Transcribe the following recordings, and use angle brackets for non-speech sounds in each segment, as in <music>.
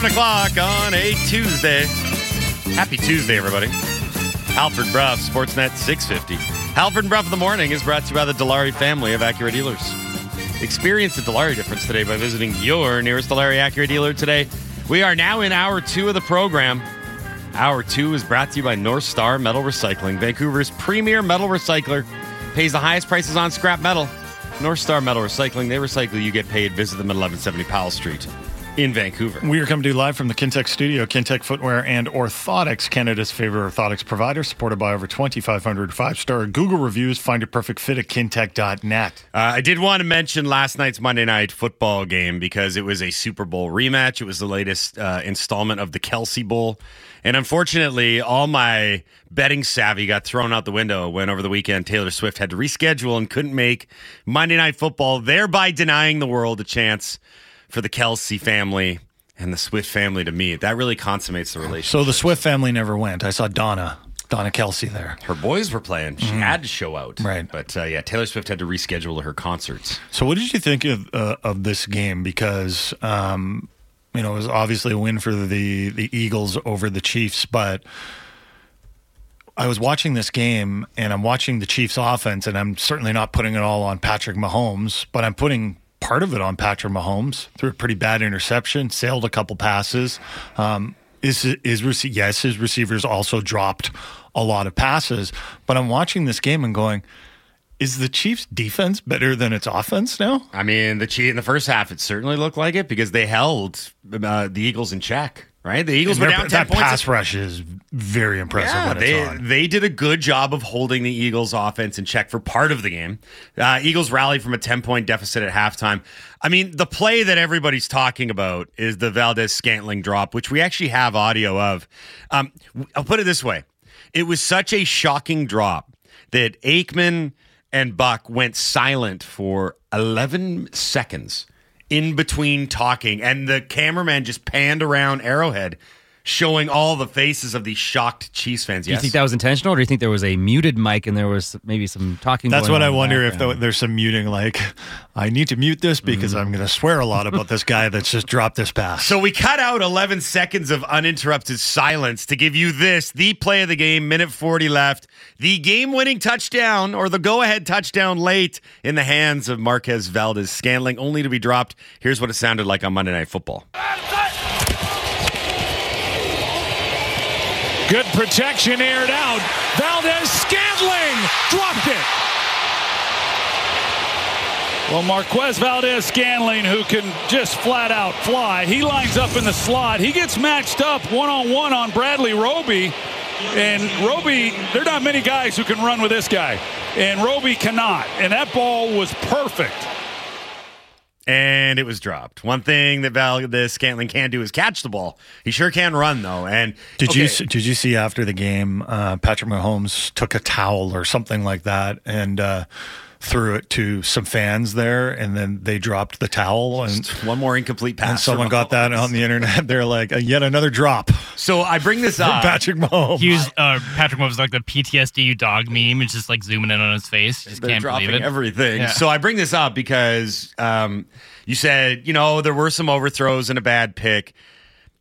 Seven o'clock on a Tuesday. Happy Tuesday, everybody. Halford Brough, Sportsnet 650. Halford Brough in the morning is brought to you by the Dilawri family of Acura dealers. Experience the Dilawri difference today by visiting your nearest Dilawri Acura dealer today. We are now in hour two of the program. Hour two is brought to you by North Star Metal Recycling, Vancouver's premier metal recycler. Pays the highest prices on scrap metal. North Star Metal Recycling, they recycle, you get paid. Visit them at 1170 Powell Street in Vancouver. We are coming to you live from the Kintec studio. Kintec Footwear and Orthotics, Canada's favorite orthotics provider, supported by over 2,500 five star Google reviews. Find your perfect fit at kintec.net. Uh, I did want to mention last night's Monday night football game because it was a Super Bowl rematch. It was the latest uh, installment of the Kelce Bowl. And unfortunately, all my betting savvy got thrown out the window when over the weekend Taylor Swift had to reschedule and couldn't make Monday Night Football, thereby denying the world a chance for the Kelce family and the Swift family to meet. That really consummates the relationship. So the Swift family never went. I saw Donna, Donna Kelce there. her boys were playing. She had to show out. Right. But uh, yeah, Taylor Swift had to reschedule her concerts. So, what did you think of uh, of this game? Because um, you know it was obviously a win for the the Eagles over the Chiefs, but I was watching this game and I'm watching the Chiefs offense, and I'm certainly not putting it all on Patrick Mahomes, but I'm putting part of it on Patrick Mahomes through a pretty bad interception, sailed a couple passes. Um, is is rece- yes, his receivers also dropped a lot of passes, but I'm watching this game and going. Is the Chiefs' defense better than its offense now? I mean, the Chiefs in the first half, it certainly looked like it because they held uh, the Eagles in check. Right, the Eagles were Their- down ten that points. pass rush is very impressive yeah, they on. they did a good job of holding the Eagles' offense in check for part of the game. Uh, Eagles rallied from a ten point deficit at halftime. I mean, the play that everybody's talking about is the Valdes-Scantling drop, which we actually have audio of. Um, I'll put it this way: it was such a shocking drop that Aikman and Buck went silent for 11 seconds in between talking, and the cameraman just panned around Arrowhead, showing all the faces of these shocked Chiefs fans. Do you think that was intentional, or do you think there was a muted mic and there was maybe some talking? That's going what on I wonder if background? th- there's some muting. Like, I need to mute this because mm-hmm. I'm going to swear a lot about this guy that's just dropped this pass. so we cut out 11 seconds of uninterrupted silence to give you this, the play of the game, minute 40 left, the game-winning touchdown or the go-ahead touchdown late in the hands of Marquez Valdes-Scantling, only to be dropped. Here's what it sounded like on Monday Night Football. Good protection aired out. Valdes-Scantling dropped it. Well, Marquez Valdes-Scantling, who can just flat out fly, he lines up in the slot. He gets matched up one on one on Bradley Roby. And Roby, there are not many guys who can run with this guy. And Roby cannot. And that ball was perfect. And it was dropped. One thing that Valdes-Scantling can do is catch the ball. He sure can run though. And did you okay, see, did you see after the game, uh, Patrick Mahomes took a towel or something like that and uh, threw it to some fans there, and then they dropped the towel, and, one more incomplete pass? and someone got that on the internet. <laughs> They're like, yet another drop So I bring this <laughs> up. Patrick Mahomes. He was uh, Patrick Mahomes like the PTSD you dog meme. It's just like zooming in on his face. Just They're can't dropping believe it. everything. Yeah. So I bring this up because um, you said, you know, there were some overthrows and a bad pick.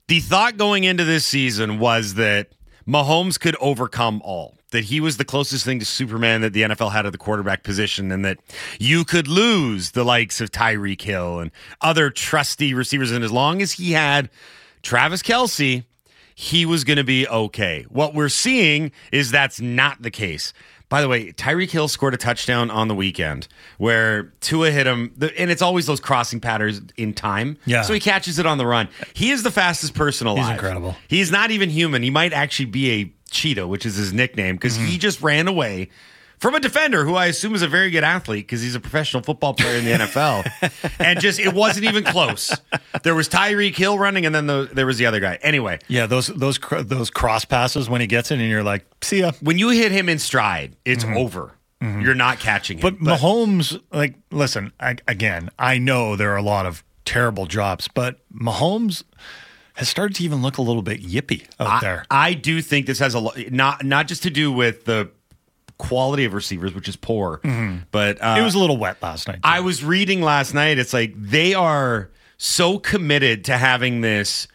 The thought going into this season was that Mahomes could overcome all. That he was the closest thing to Superman that the NFL had at the quarterback position, and that you could lose the likes of Tyreek Hill and other trusty receivers. And as long as he had Travis Kelce, he was going to be okay. What we're seeing is that's not the case. By the way, Tyreek Hill scored a touchdown on the weekend where Tua hit him, and it's always those crossing patterns in time. Yeah. So he catches it on the run. He is the fastest person alive. He's incredible. He's not even human. He might actually be a cheetah, which is his nickname, because he Mm-hmm. just ran away from a defender who I assume is a very good athlete because he's a professional football player in the NFL. <laughs> and just, it wasn't even close. There was Tyreek Hill running, and then the, there was the other guy. Anyway, yeah, those those cr- those cross passes when he gets it, and you're like, see ya. when you hit him in stride, it's over. You're not catching him. Mm-hmm. But, Mahomes, like, listen, I, again, I know there are a lot of terrible drops, but Mahomes has started to even look a little bit yippy out I, there. I do think this has a lot, not not just to do with the quality of receivers, which is poor, but uh, it was a little wet last night. too. I was reading last night. It's like they are so committed to having this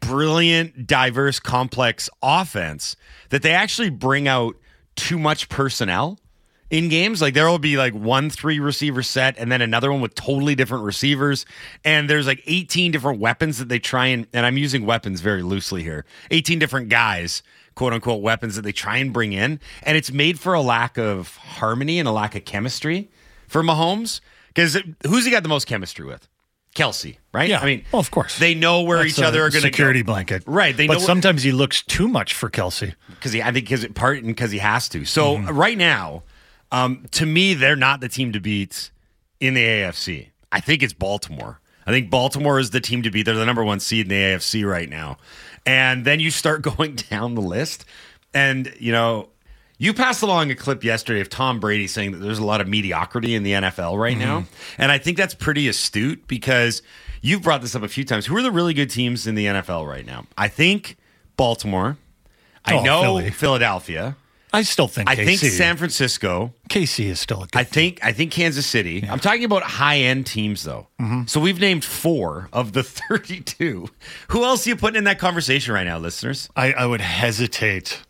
brilliant, diverse, complex offense that they actually bring out too much personnel in games. Like there will be like one three receiver set and then another one with totally different receivers. And there's like 18 different weapons that they try and, and I'm using weapons very loosely here 18 different guys, quote unquote, weapons that they try and bring in. And it's made for a lack of harmony and a lack of chemistry for Mahomes. Because who's he got the most chemistry with? Kelce, right? Yeah, I mean, well, of course. they know where That's each other are going to be security go. blanket, Right, they but know where- sometimes he looks too much for Kelce. because he, I think because part and because he has to. So right now, um, to me, they're not the team to beat in the AFC. I think it's Baltimore. I think Baltimore is the team to beat. They're the number one seed in the AFC right now. And then you start <laughs> going down the list, and you know. You passed along a clip yesterday of Tom Brady saying that there's a lot of mediocrity in the NFL right now. Mm-hmm. And I think that's pretty astute because you've brought this up a few times. Who are the really good teams in the NFL right now? I think Baltimore. I Oh, know Philly. Philadelphia. I still think I KC. think San Francisco. KC is still a good. I think I think Kansas City. I'm talking about high end teams though. Mm-hmm. So we've named four of the <laughs> 32. Who else are you putting in that conversation right now, listeners? I, I would hesitate.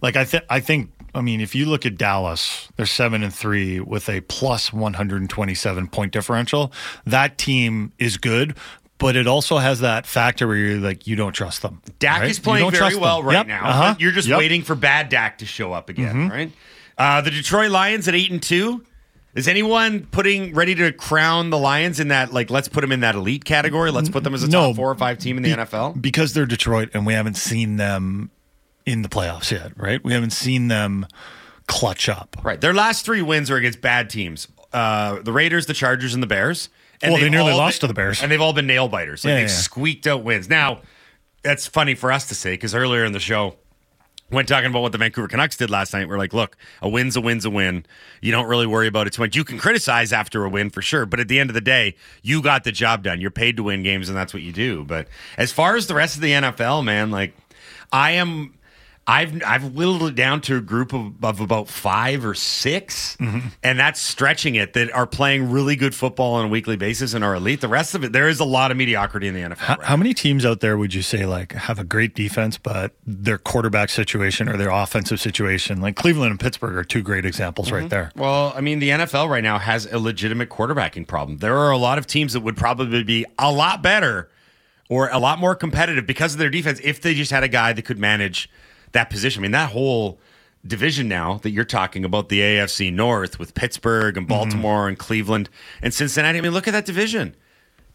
Like I think I think I mean if you look at Dallas, they're seven and three with a plus one hundred and twenty seven point differential. That team is good, but it also has that factor where you're like you don't trust them. Dak right? is playing very well them. right Yep, now. uh-huh, You're just yep. Mm-hmm. waiting for bad Dak to show up again, right? Uh, the Detroit Lions at eight and two. Is anyone putting ready to crown the Lions in that like let's put them in that elite category? Let's put them as a No, top four or five team in the Be- NFL. because they're Detroit and we haven't seen them in the playoffs yet, right? We haven't seen them clutch up. Right. Their last three wins are against bad teams. Uh, the Raiders, the Chargers, and the Bears. And Well, they nearly all lost to the Bears. And they've all been nail biters. Like Yeah, they've yeah. squeaked out wins. Now, that's funny for us to say because earlier in the show, when talking about what the Vancouver Canucks did last night, we're like, look, a win's a win's a win. You don't really worry about it too much. You can criticize after a win for sure, but at the end of the day, you got the job done. You're paid to win games, and that's what you do. But as far as the rest of the NFL, man, like I am. I've I've whittled it down to a group of, of about five or 6 Mm-hmm. and that's stretching it. That are playing really good football on a weekly basis and are elite. The rest of it, there is a lot of mediocrity in the NFL. How, right how many teams out there would you say like have a great defense, but their quarterback situation or their offensive situation, like Cleveland and Pittsburgh, are two great examples Mm-hmm. right there. Well, I mean, the NFL right now has a legitimate quarterbacking problem. There are a lot of teams that would probably be a lot better or a lot more competitive because of their defense if they just had a guy that could manage that position. I mean, that whole division now that you're talking about, the AFC North with Pittsburgh and mm-hmm. Baltimore and Cleveland and Cincinnati. I mean, look at that division.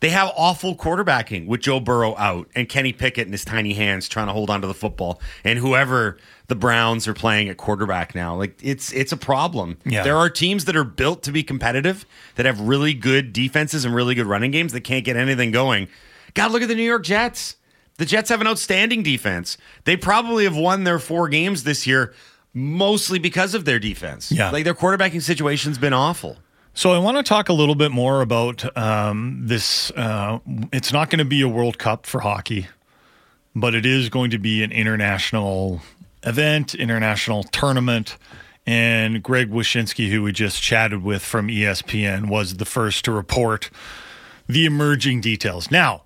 They have awful quarterbacking with Joe Burrow out and Kenny Pickett in his tiny hands trying to hold onto the football and whoever the Browns are playing at quarterback now. Like it's it's a problem. Yeah. There are teams that are built to be competitive that have really good defenses and really good running games that can't get anything going. God, look at the New York Jets. The Jets have an outstanding defense. They probably have won their four games this year mostly because of their defense. Yeah. Like their quarterbacking situation's been awful. So I want to talk a little bit more about um, this. Uh, it's not going to be a World Cup for hockey, but it is going to be an international event, international tournament. And Greg Wyshynski, who we just chatted with from ESPN, was the first to report the emerging details. Now,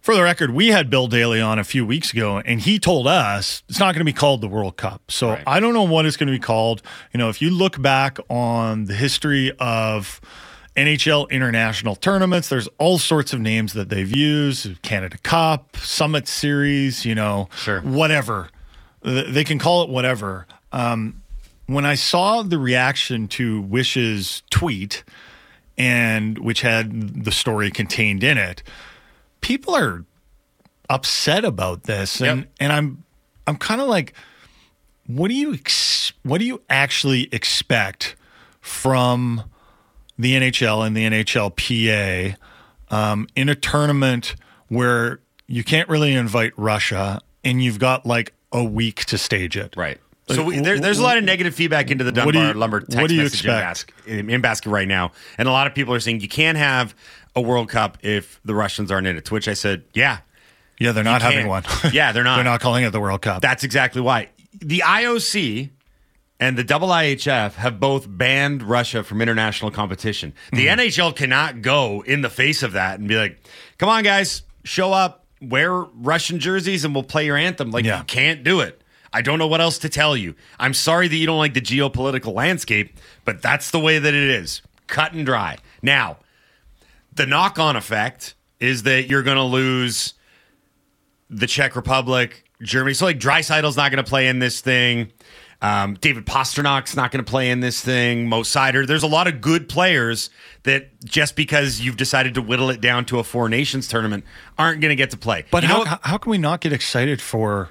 for the record, we had Bill Daly on a few weeks ago, and he told us it's not going to be called the World Cup. So Right. I don't know what it's going to be called. You know, if you look back on the history of NHL international tournaments, there's all sorts of names that they've used Canada Cup, Summit Series, you know, Sure. whatever. They can call it whatever. Um, when I saw the reaction to Wish's tweet, and which had the story contained in it, people are upset about this, and Yep. and I'm I'm kind of like, what do you ex- what do you actually expect from the NHL and the NHLPA um, in a tournament where you can't really invite Russia and you've got like a week to stage it, Right. So we, there, there's a lot of negative feedback into the What do Dunbar you- Lumber text what do you message in, basket, in, in basket right now, and a lot of people are saying you can't have a World Cup if the Russians aren't in it. To which I said, yeah, Yeah, they're not having one. <laughs> Yeah, they're not. they're not calling it the World Cup. that's exactly why the IOC and the IIHF have both banned Russia from international competition. The Mm-hmm. NHL cannot go in the face of that and be like, "Come on, guys, show up." wear Russian jerseys and we'll play your anthem. Like, Yeah. you can't do it. I don't know what else to tell you. I'm sorry that you don't like the geopolitical landscape, but that's the way that it is. Cut and dry. Now, the knock on effect is that you're going to lose the Czech Republic, Germany. So, like, Draisaitl's not going to play in this thing. Um, David Pastrnak's not going to play in this thing. Mo Seider. There's a lot of good players that just because you've decided to whittle it down to a Four Nations tournament aren't going to get to play. But You how, how how can we not get excited for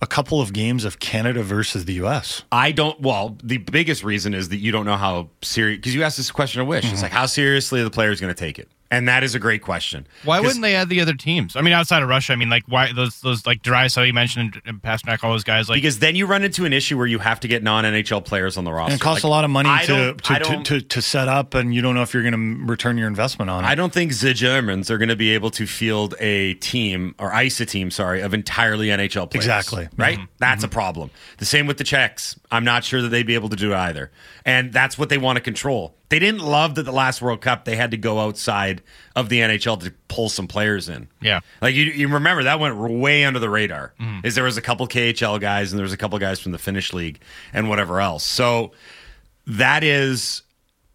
a couple of games of Canada versus the U.S.? I don't. Well, the biggest reason is that you don't know how serious. Because you asked this question of Wish. Mm-hmm. It's like how seriously are the players going to take it, and that is a great question. Why wouldn't they add the other teams? I mean, outside of Russia, I mean, like why those those like Draisaitl you mentioned and Pastrnak, all those guys. Like, Because then you run into an issue where you have to get non NHL players on the roster. And it costs Like, a lot of money to to, to, to to set up, and you don't know if you're going to return your investment on it. I don't think the Germans are going to be able to field a team or ice a team, sorry, of entirely NHL players. Exactly. Right? Mm-hmm. That's a mm-hmm. problem. The same with the Czechs. I'm not sure that they'd be able to do either. And that's what they want to control. They didn't love that the last World Cup they had to go outside of the NHL to pull some players in. Yeah. Like you, you remember that went way under the radar. Is there was a couple KHL guys and there was a couple guys from the Finnish league and whatever else. So that is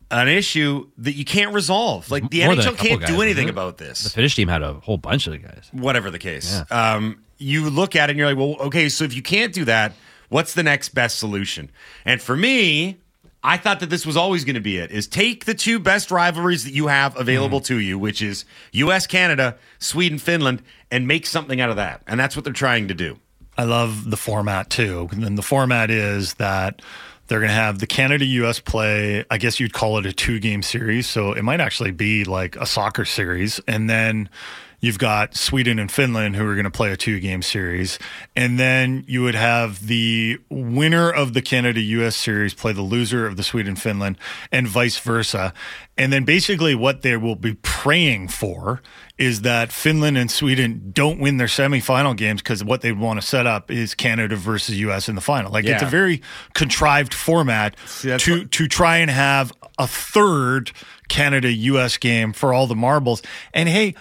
an issue that you can't resolve. Like the More NHL can't guys, do anything about this. The. Finnish team had a whole bunch of the guys. Whatever the case. Um, you look at it and you're like, well, okay, so if you can't do that, what's the next best solution? And for me, I thought that this was always going to be it is take the two best rivalries that you have available Mm-hmm. to you, which is US Canada, Sweden Finland, and make something out of that. And that's what they're trying to do. I love the format too. And the format is that they're going to have the Canada US play. I guess you'd call it a two game series. So it might actually be like a soccer series. And then you've got Sweden and Finland who are going to play a two game series. And then you would have the winner of the Canada US series play the loser of the Sweden Finland and vice versa. And then basically what they will be praying for is that Finland and Sweden don't win their semifinal games because what they want to set up is Canada versus US in the final. Like it's a very contrived format that's to what- to try and have a third Canada US game for all the marbles. And hey,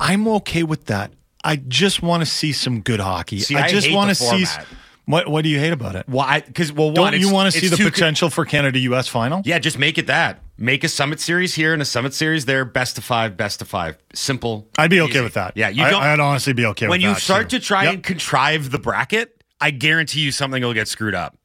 I'm okay with that. I just want to see some good hockey. See, I I just want to see what what do you hate about it? Why? Because well, one, Don't you want to see the potential for Canada US final? Yeah, just make it that. Make a summit series here and a summit series there. Best of five, best of five. Simple. I'd be okay easy. with that. Yeah, you I, don't. I'd honestly be okay with that. when you start too. to try Yep. and contrive the bracket, I guarantee you something will get screwed up.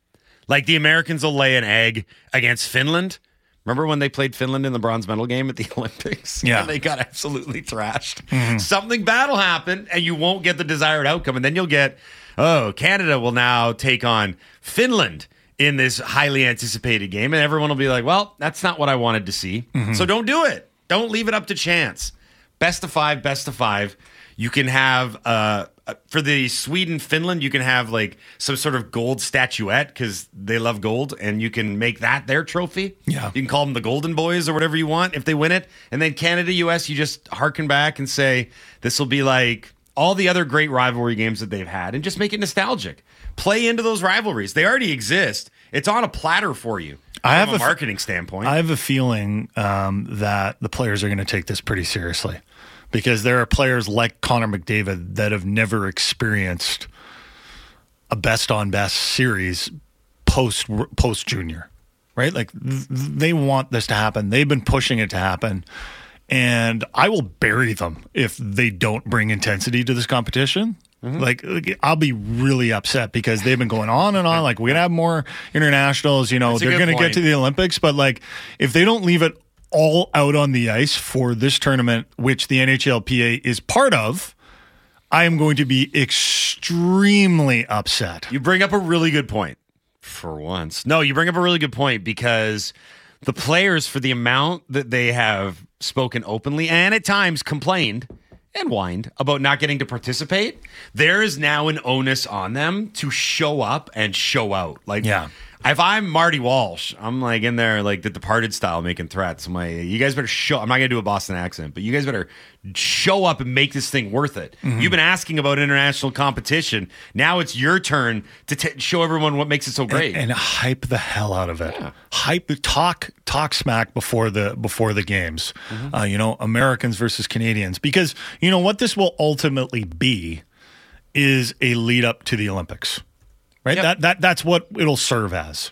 Like the Americans will lay an egg against Finland. Remember when they played Finland in the bronze medal game at the <laughs> Olympics? Yeah. And they got absolutely thrashed. Something bad will happen and you won't get the desired outcome. And then you'll get, oh, Canada will now take on Finland in this highly anticipated game. And everyone will be like, well, that's not what I wanted to see. So don't do it. Don't leave it up to chance. Best of five, best of five. You can have uh, for the Sweden Finland, you can have like some sort of gold statuette because they love gold, and you can make that their trophy. Yeah. you can call them the Golden Boys or whatever you want if they win it. And then Canada US, you just harken back and say this will be like all the other great rivalry games that they've had, and just make it nostalgic. Play into those rivalries; they already exist. It's on a platter for you. I have from a, a marketing standpoint. I have a feeling um, that the players are going to take this pretty seriously because there are players like Connor McDavid that have never experienced a best on best series post post junior, right? Like th- they want this to happen. They've been pushing it to happen. And I will bury them if they don't bring intensity to this competition. Like, like, I'll be really upset because they've been going on and on. Like we're gonna have more internationals. You know, That's they're gonna get to the Olympics, but like if they don't leave it all out on the ice for this tournament, which the NHLPA is part of, I am going to be extremely upset. You bring up a really good point for once. No, you bring up a really good point because the players, for the amount that they have spoken openly and at times complained and whined about not getting to participate, there is now an onus on them to show up and show out. Like, Yeah. If I'm Marty Walsh, I'm like in there like the Departed style, making threats. I'm like, you guys better show. I'm not gonna do a Boston accent, but you guys better show up and make this thing worth it. Mm-hmm. You've been asking about international competition. Now it's your turn to t- show everyone what makes it so great. and hype the hell out of it. Hype, talk, talk smack before the before the games. Mm-hmm. Uh, you know, Americans versus Canadians, because you know what this will ultimately be is a lead up to the Olympics, right? Yep. That that that's what it'll serve as.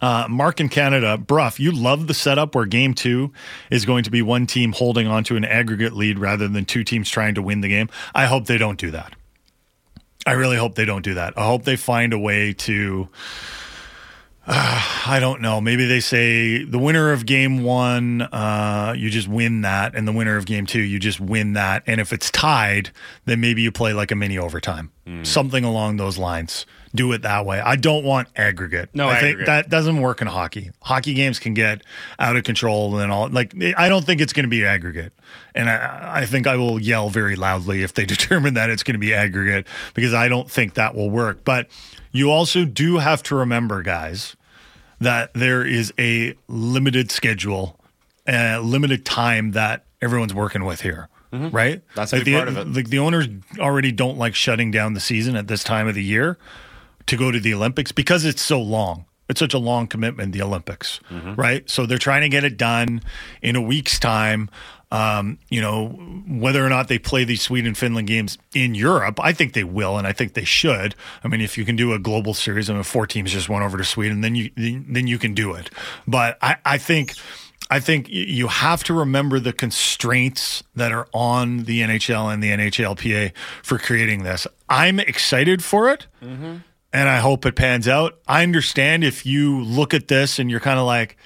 Uh, Mark in Canada, Brough, you love the setup where game two is going to be one team holding on to an aggregate lead rather than two teams trying to win the game. I hope they don't do that. I really hope they don't do that. I hope they find a way to. I don't know. Maybe they say the winner of game one, uh, you just win that, and the winner of game two, you just win that. And if it's tied, then maybe you play like a mini overtime, something along those lines. Do it that way. I don't want aggregate. No I think that doesn't work in hockey. Hockey games can get out of control and all. Like I don't think it's going to be aggregate, and I, I think I will yell very loudly if they <laughs> determine that it's going to be aggregate because I don't think that will work. But you also do have to remember, guys, that there is a limited schedule, a limited time that everyone's working with here. Right, Mm-hmm. That's a like the, part of it. Like the owners already don't like shutting down the season at this time of the year to go to the Olympics because it's so long. It's such a long commitment, the Olympics, Mm-hmm. right? So they're trying to get it done in a week's time. Um, you know, whether or not they play these Sweden Finland games in Europe, I think they will, and I think they should. I mean, if you can do a global series, I mean, four teams just went over to Sweden, then you then you can do it. But I, I think. I think you have to remember the constraints that are on the NHL and the NHLPA for creating this. I'm excited for it and I hope it pans out. I understand if you look at this and you're kind of like,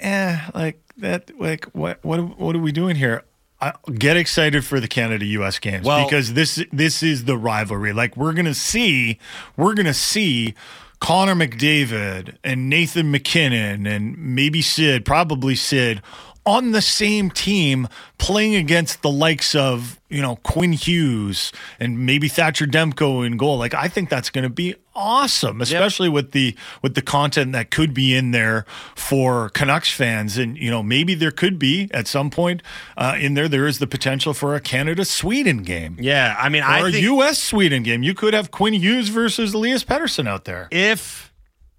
eh, like that, like what, what, what are we doing here? I, get excited for the Canada U.S. games Well- because this this is the rivalry. Like we're gonna see, we're gonna see Connor McDavid and Nathan MacKinnon and maybe Sid, probably Sid, on the same team playing against the likes of you know Quinn Hughes and maybe Thatcher Demko in goal. Like I think that's going to be awesome, especially with the with the content that could be in there for Canucks fans. And you know maybe there could be at some point uh, in there there is the potential for a Canada Sweden game. yeah, I mean, Or I a think U.S. Sweden game. You could have Quinn Hughes versus Elias Pettersson out there. if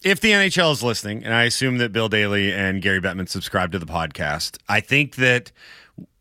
if the NHL is listening, and I assume that Bill Daly and Gary Bettman subscribe to the podcast, I think that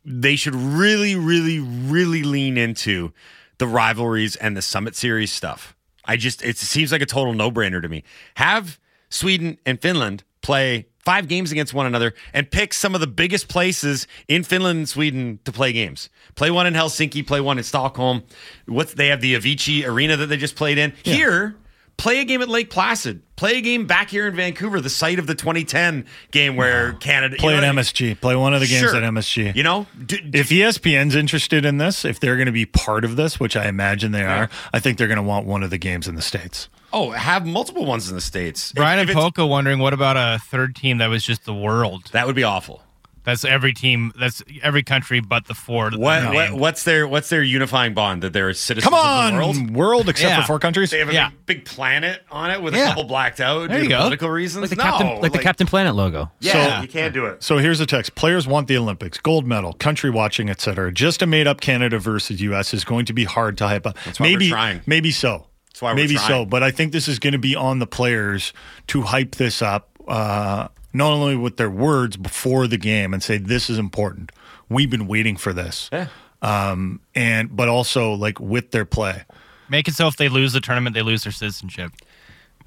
they should really, really, really lean into the rivalries and the Summit Series stuff. I just it seems like a total no brainer to me. Have Sweden and Finland play five games against one another and pick some of the biggest places in Finland and Sweden to play games. Play one in Helsinki, play one in Stockholm. What's they have the Avicii Arena that they just played in. Here, play a game at Lake Placid. Play a game back here in Vancouver, the site of the 2010 game where Canada Play you at know what I mean? MSG. Play one of the games Sure. at MSG. You know, do, do- if ESPN's interested in this, if they're going to be part of this, which I imagine they are, I think they're going to want one of the games in the states. oh, have multiple ones in the states. Brian If- and if it's- Poco wondering what about a third team that was just the world? That would be awful. That's every team. That's every country but the four. What, what what's their what's their unifying bond that they're citizens Come of the on, world? except Yeah. for four countries. They have a Yeah. big, big planet on it with a couple blacked out There due you to go. political reasons. Like the no, Captain, like, the Captain Planet logo. Yeah, So- you can't do it. So here's a text: Players want the Olympics, gold medal, country watching, etc. Just a made-up Canada versus U.S. is going to be hard to hype up. why we're maybe, trying. maybe so. That's why we're maybe trying. so. But I think this is going to be on the players to hype this up, uh, not only with their words before the game and say this is important. We've been waiting for this. Yeah. Um, and but also like with their play. Make it so if they lose the tournament, they lose their citizenship.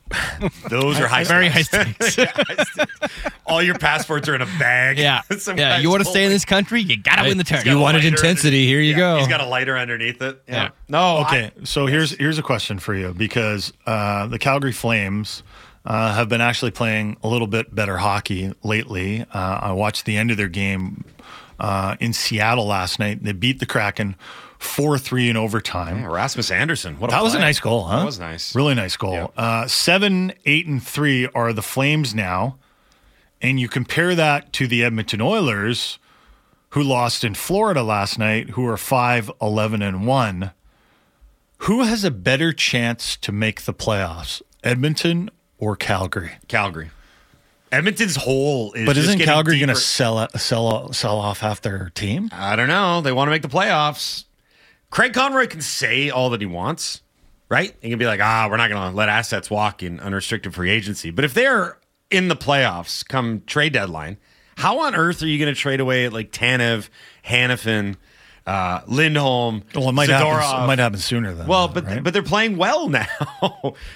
<laughs> Those are high Very high stakes. <laughs> stakes. All your passports are in a bag. yeah, <laughs> yeah. You want to stay in this country? You gotta win the He's tournament. a wanted intensity, here you yeah, go. He's got a lighter underneath it. Yeah. Yeah. No. Okay, so here's here's a question for you because uh, the Calgary Flames uh, have been actually playing a little bit better hockey lately. Uh, I watched the end of their game uh, in Seattle last night. They beat the Kraken four three in overtime. Yeah, Rasmus Andersson. What a That was a nice goal, huh? That was nice. Really nice goal. Yeah. Uh, seven, eight, and three are the Flames now, and you compare that to the Edmonton Oilers, who lost in Florida last night, who are five, 11, and one. Who has a better chance to make the playoffs, Edmonton or Calgary? Calgary. Edmonton's hole is But isn't Calgary going to sell sell sell off half their team? I don't know. They want to make the playoffs. Craig Conroy can say all that he wants, right? He can be like, ah, we're not going to let assets walk in unrestricted free agency. But if they're in the playoffs come trade deadline, how on earth are you going to trade away like Tanev, Hanifin, uh, Lindholm, Well, it might happen. Zadorov? It might happen sooner than Well, but right? but they're playing well <laughs> now.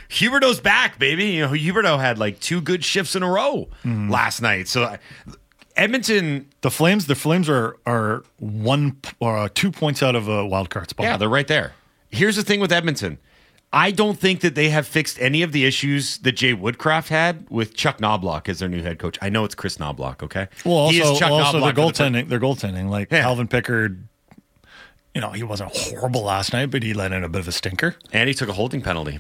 Huberdeau's back, baby. You know, Huberdeau had like two good shifts in a row Mm-hmm. last night. So uh, Edmonton, the Flames the Flames are are one uh, two points out of a wild card spot. yeah, they're right there. Here's the thing with Edmonton. I don't think that they have fixed any of the issues that Jay Woodcroft had with Chuck Knoblauch as their new head coach. I know it's Kris Knoblauch, okay? Well, He is also, Chuck also their Knoblauch for the- goaltending, their goaltending, like Yeah. Calvin Pickard. You know, he wasn't horrible last night, but he let in a bit of a stinker. and he took a holding penalty.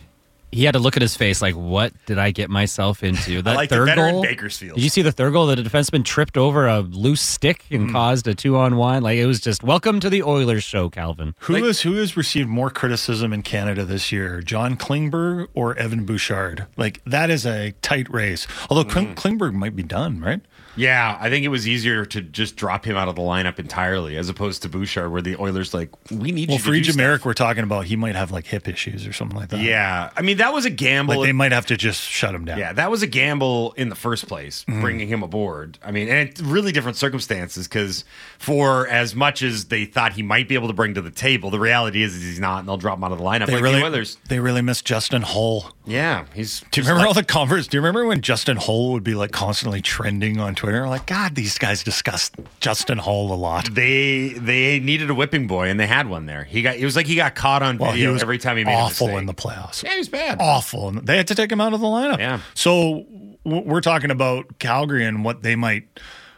He had to look at his face like, "What did I get myself into?" <laughs> That like third better in goal. Bakersfield. Did you see the third goal? That the defenseman tripped over a loose stick and hmm. caused a two-on-one. Like it was just welcome to the Oilers show, Calvin. Who has who has received more criticism in Canada this year, John Klingberg or Evan Bouchard? Like that is a tight race. Although Kling- hmm. Klingberg might be done, right? Yeah, I think it was easier to just drop him out of the lineup entirely as opposed to Bouchard, where the Oilers like we need Well, you for to each do stuff. Merrick, we're talking about he might have like hip issues or something like that. Yeah, I mean that was a gamble. like they might have to just shut him down. yeah, that was a gamble in the first place, Mm-hmm. bringing him aboard. I mean, and it's really different circumstances because for as much as they thought he might be able to bring to the table, the reality is, is he's not, and they'll drop him out of the lineup. They like really, the Oilers. they really miss Justin Holl. Yeah, he's. Do you remember all the converse? Do you remember when Justin Holl would be like constantly trending on Twitter? Like, God, these guys discuss Justin Holl a lot. They they needed a whipping boy, and they had one there. He got. It was like he got caught on Well, he was every time he made awful in the playoffs. yeah, he was bad. Awful. And They had to take him out of the lineup. Yeah. So w- we're talking about Calgary and what they might.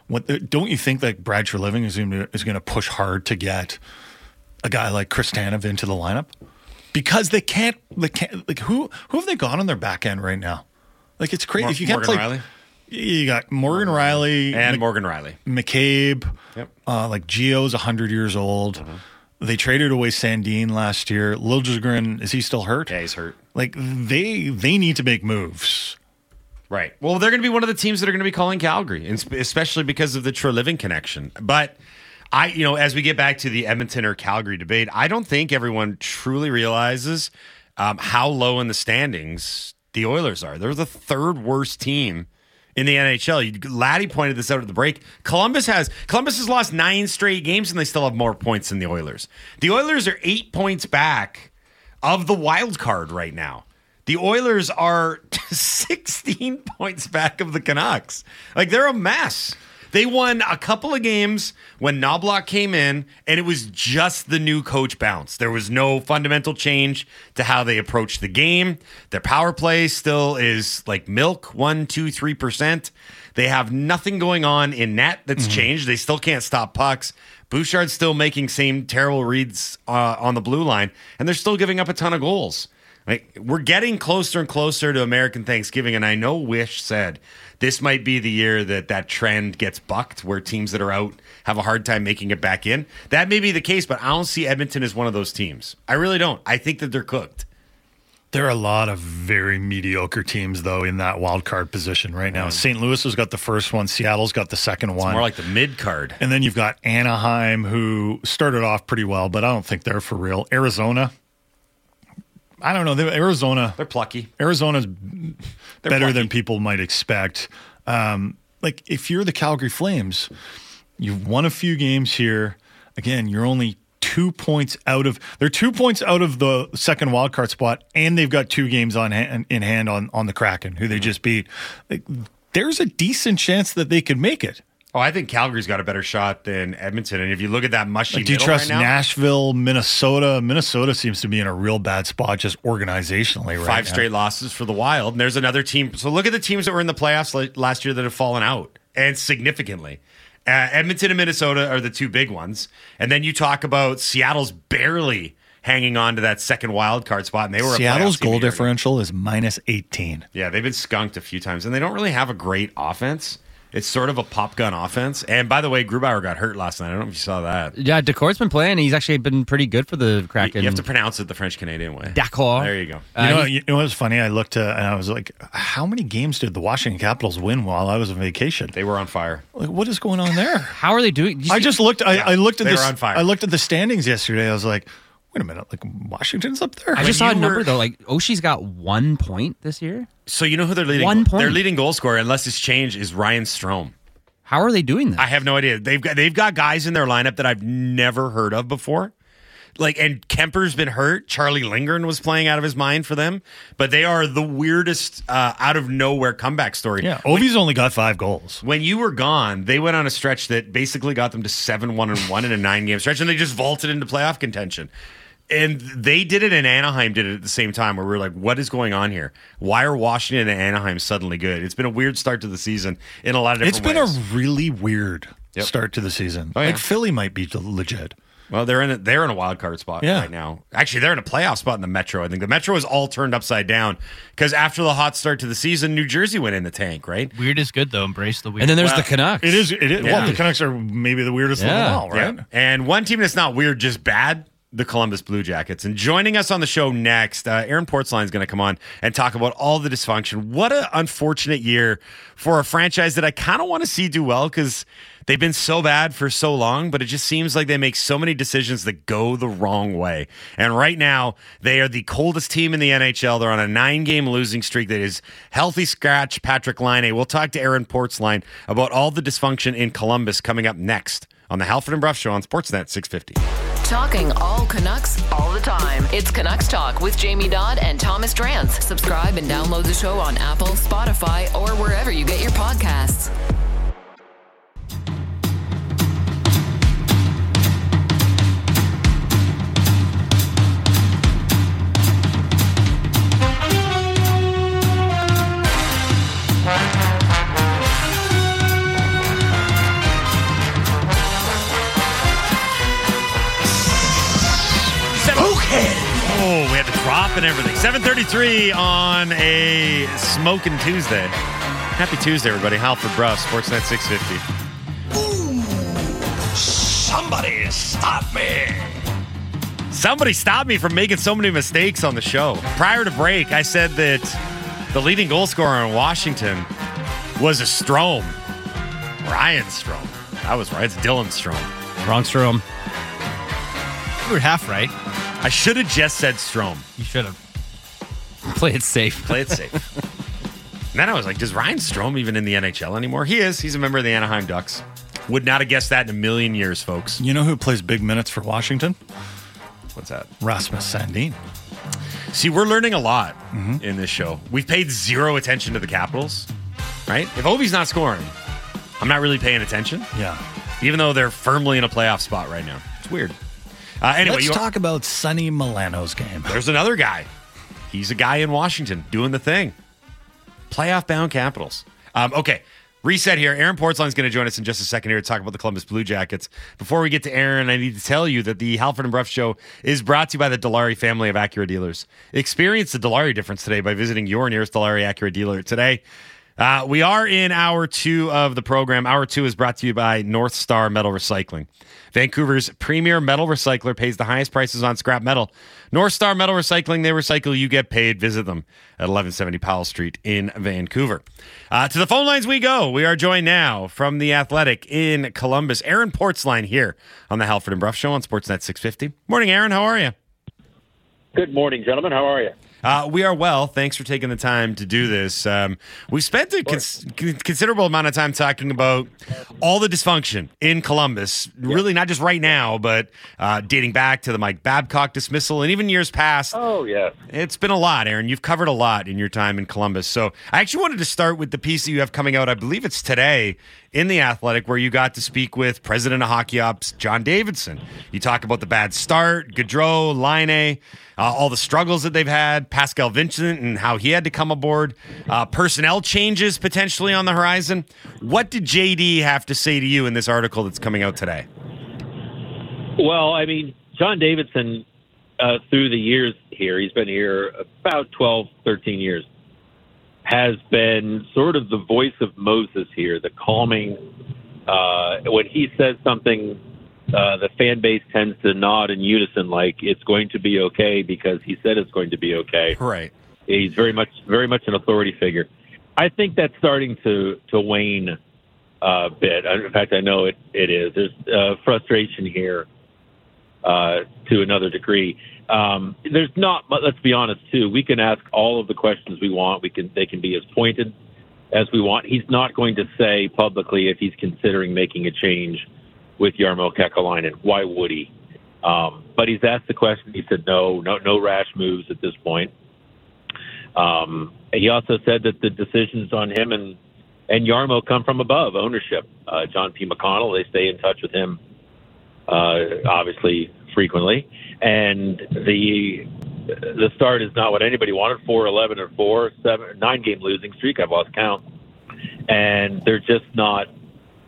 What the, don't you think that Brad Treliving is going to is going to push hard to get a guy like Chris Tanev into the lineup? Because they can't. They can't. Like who who have they got on their back end right now? Like it's crazy. Mor- if you can't Morgan play, Riley you got Morgan Rielly and Mc- Morgan Rielly. McCabe. Yep. Uh, like Gio's hundred years old. They traded away Sandin last year. Liljegren is he still hurt? Yeah, he's hurt. Like they they need to make moves. Right. Well, they're going to be one of the teams that are going to be calling Calgary, especially because of the Treliving connection. But I, you know, as we get back to the Edmonton or Calgary debate, I don't think everyone truly realizes um, how low in the standings the Oilers are. They're the third worst team in the NHL. Laddie pointed this out at the break. Columbus has Columbus has lost nine straight games, and they still have more points than the Oilers. The Oilers are eight points back of the wild card right now. The Oilers are <laughs> 16 points back of the Canucks. Like they're a mess. They won a couple of games when Knoblauch came in, and it was just the new coach bounce. There was no fundamental change to how they approach the game. Their power play still is like milk, one, two, three percent. They have nothing going on in net that's changed. They still can't stop pucks. Bouchard's still making same terrible reads uh, on the blue line, and they're still giving up a ton of goals. Like we're getting closer and closer to American Thanksgiving, and I know Wish said this might be the year that that trend gets bucked, where teams that are out have a hard time making it back in. That may be the case, but I don't see Edmonton as one of those teams. I really don't. I think that they're cooked. There are a lot of very mediocre teams though in that wild card position right now. St. Louis has got the first one. Seattle's got the second one. More like the mid card. and then you've got Anaheim, who started off pretty well, but I don't think they're for real. Arizona, I don't know. Arizona, They're plucky. Arizona's better plucky. than people might expect. Um, like if you're the Calgary Flames, you've won a few games here. Again, you're only two points out of they're two points out of the second wild card spot, and they've got two games on hand, in hand on on the Kraken, who they just beat. Like, there's a decent chance that they could make it. Oh, I think Calgary's got a better shot than Edmonton. And if you look at that mushy Like, do you trust right now, Nashville, Minnesota? Minnesota seems to be in a real bad spot just organizationally right five now. straight losses for the Wild. And there's another team. So look at the teams that were in the playoffs last year that have fallen out and significantly. Uh, Edmonton and Minnesota are the two big ones. And then you talk about Seattle's barely hanging on to that second wild card spot. And they were a Seattle's goal differential is minus 18. Yeah, they've been skunked a few times, and they don't really have a great offense. It's sort of a pop gun offense. And by the way, Grubauer got hurt last night. I don't know if you saw that. Yeah, Daccord's been playing. He's actually been pretty good for the You, Kraken. you have to pronounce it the French Canadian way. D'accord. There you go. Uh, you know, he- you know what's funny? I looked uh, and I was like, how many games did the Washington Capitals win while I was on vacation? They were on fire. Like, what is going on there? How are they doing? I just looked. I, I looked at they this. were on fire. I looked at the standings yesterday. I was like, wait a minute, like Washington's up there. I just saw a number though. Like Oshie's got one point this year. So you know who their leading One point. their leading goal scorer, unless it's changed, is Ryan Strome. How are they doing that? I have no idea. They've got they've got guys in their lineup that I've never heard of before. Like and Kuemper's been hurt. Charlie Lindgren was playing out of his mind for them, but they are the weirdest uh, out of nowhere comeback story. yeah, Ovi's only got five goals. When you were gone, they went on a stretch that basically got them to seven one and one in a nine game stretch, and they just vaulted into playoff contention. And they did it, and Anaheim did it at the same time. Where we are like, "What is going on here? Why are Washington and Anaheim suddenly good?" It's been a weird start to the season in a lot of different It's been ways. a really weird Yep. start to the season. Oh, yeah. Like Philly might be legit. Well, they're in a, they're in a wild card spot Yeah. right now. Actually, they're in a playoff spot in the Metro. I think the Metro is all turned upside down because after the hot start to the season, New Jersey went in the tank, right? Weird is good though. Embrace the weird. and then there's Well, the Canucks. It is. It is. Yeah. Well, the Canucks are maybe the weirdest of Yeah. them all, right? Yeah. And one team that's not weird, just bad. The Columbus Blue Jackets. And joining us on the show next, uh, Aaron Portzline is going to come on and talk about all the dysfunction. What an unfortunate year for a franchise that I kind of want to see do well because they've been so bad for so long, but it just seems like they make so many decisions that go the wrong way. And right now, they are the coldest team in the NHL. They're on a nine game losing streak that is healthy scratch Patrik Laine. We'll talk to Aaron Portzline about all the dysfunction in Columbus coming up next on the Halford and Brough Show on Sportsnet 650. Talking all Canucks all the time. It's Canucks Talk with Jamie Dodd and Thomas Drance. Subscribe and download the show on Apple, Spotify, or wherever 733 on a smoking Tuesday. Happy Tuesday, everybody. Halford Brough, Sportsnet 650. Somebody stop me! Somebody stop me from making so many mistakes on the show. Prior to break, I said that the leading goal scorer in Washington was a Strome. Ryan Strome. That was right. It's Dylan Strome. Wrong Strome. you were half right. I should have just said Strome. You should have. Play it safe. Play it safe. and then I was like, does Ryan Strome even in the NHL anymore? He is. He's a member of the Anaheim Ducks. Would not have guessed that in a million years, folks. You know who plays big minutes for Washington? What's that? Rasmus Sandin. See, we're learning a lot in this show. We've paid zero attention to the Capitals, right? If Ovi's not scoring, I'm not really paying attention, Yeah. even though they're firmly in a playoff spot right now. It's weird. Uh, anyway, Let's you talk about Sonny Milano's game. there's another guy. He's a guy in Washington doing the thing. Playoff bound Capitals. Um, okay, reset here. Aaron Portzline is going to join us in just a second here to talk about the Columbus Blue Jackets. Before we get to Aaron, I need to tell you that the Halford and Brough Show is brought to you by the Dilawri family of Acura dealers. Experience the Dilawri difference today by visiting your nearest Dilawri Acura dealer today. Uh, we are in hour two of the program. Hour two is brought to you by North Star Metal Recycling. Vancouver's premier metal recycler pays the highest prices on scrap metal. North Star Metal Recycling, they recycle, you get paid. Visit them at 1170 Powell Street in Vancouver. Uh, to the phone lines we go. We are joined now from the Athletic in Columbus. Aaron Portzline here on the Halford and Brough Show on Sportsnet 650. Morning, Aaron. How are you? Good morning, gentlemen. How are you? Uh, we are well. Thanks for taking the time to do this. Um, we spent a cons- considerable amount of time talking about all the dysfunction in Columbus, really not just right now, but uh, dating back to the Mike Babcock dismissal and even years past. Oh, yeah. It's been a lot, Aaron. You've covered a lot in your time in Columbus. So I actually wanted to start with the piece that you have coming out. I believe it's today in The Athletic, where you got to speak with President of Hockey Ops, John Davidson. You talk about the bad start, Gaudreau, Laine, uh, all the struggles that they've had, Pascal Vincent and how he had to come aboard, uh, personnel changes potentially on the horizon. What did JD have to say to you in this article that's coming out today? Well, I mean, John Davidson, uh, through the years here, he's been here about 12, 13 years, has been sort of the voice of Moses here, the calming. Uh, when he says something, uh, the fan base tends to nod in unison, like it's going to be okay because he said it's going to be okay. Right. He's very much, very much an authority figure. I think that's starting to to wane a bit. In fact, I know it it is. There's uh, frustration here uh, to another degree. Um, there's not. Let's be honest, too. We can ask all of the questions we want. We can. They can be as pointed as we want. He's not going to say publicly if he's considering making a change with Jarmo Kekalainen. Why would he? Um, but he's asked the question. He said no, no, no rash moves at this point. Um, he also said that the decisions on him and and Yarmo come from above ownership. Uh, John P. McConnell, they stay in touch with him, uh, obviously frequently, and the the start is not what anybody wanted. Four, eleven, or four, seven, nine game losing streak. I've lost count, and they're just not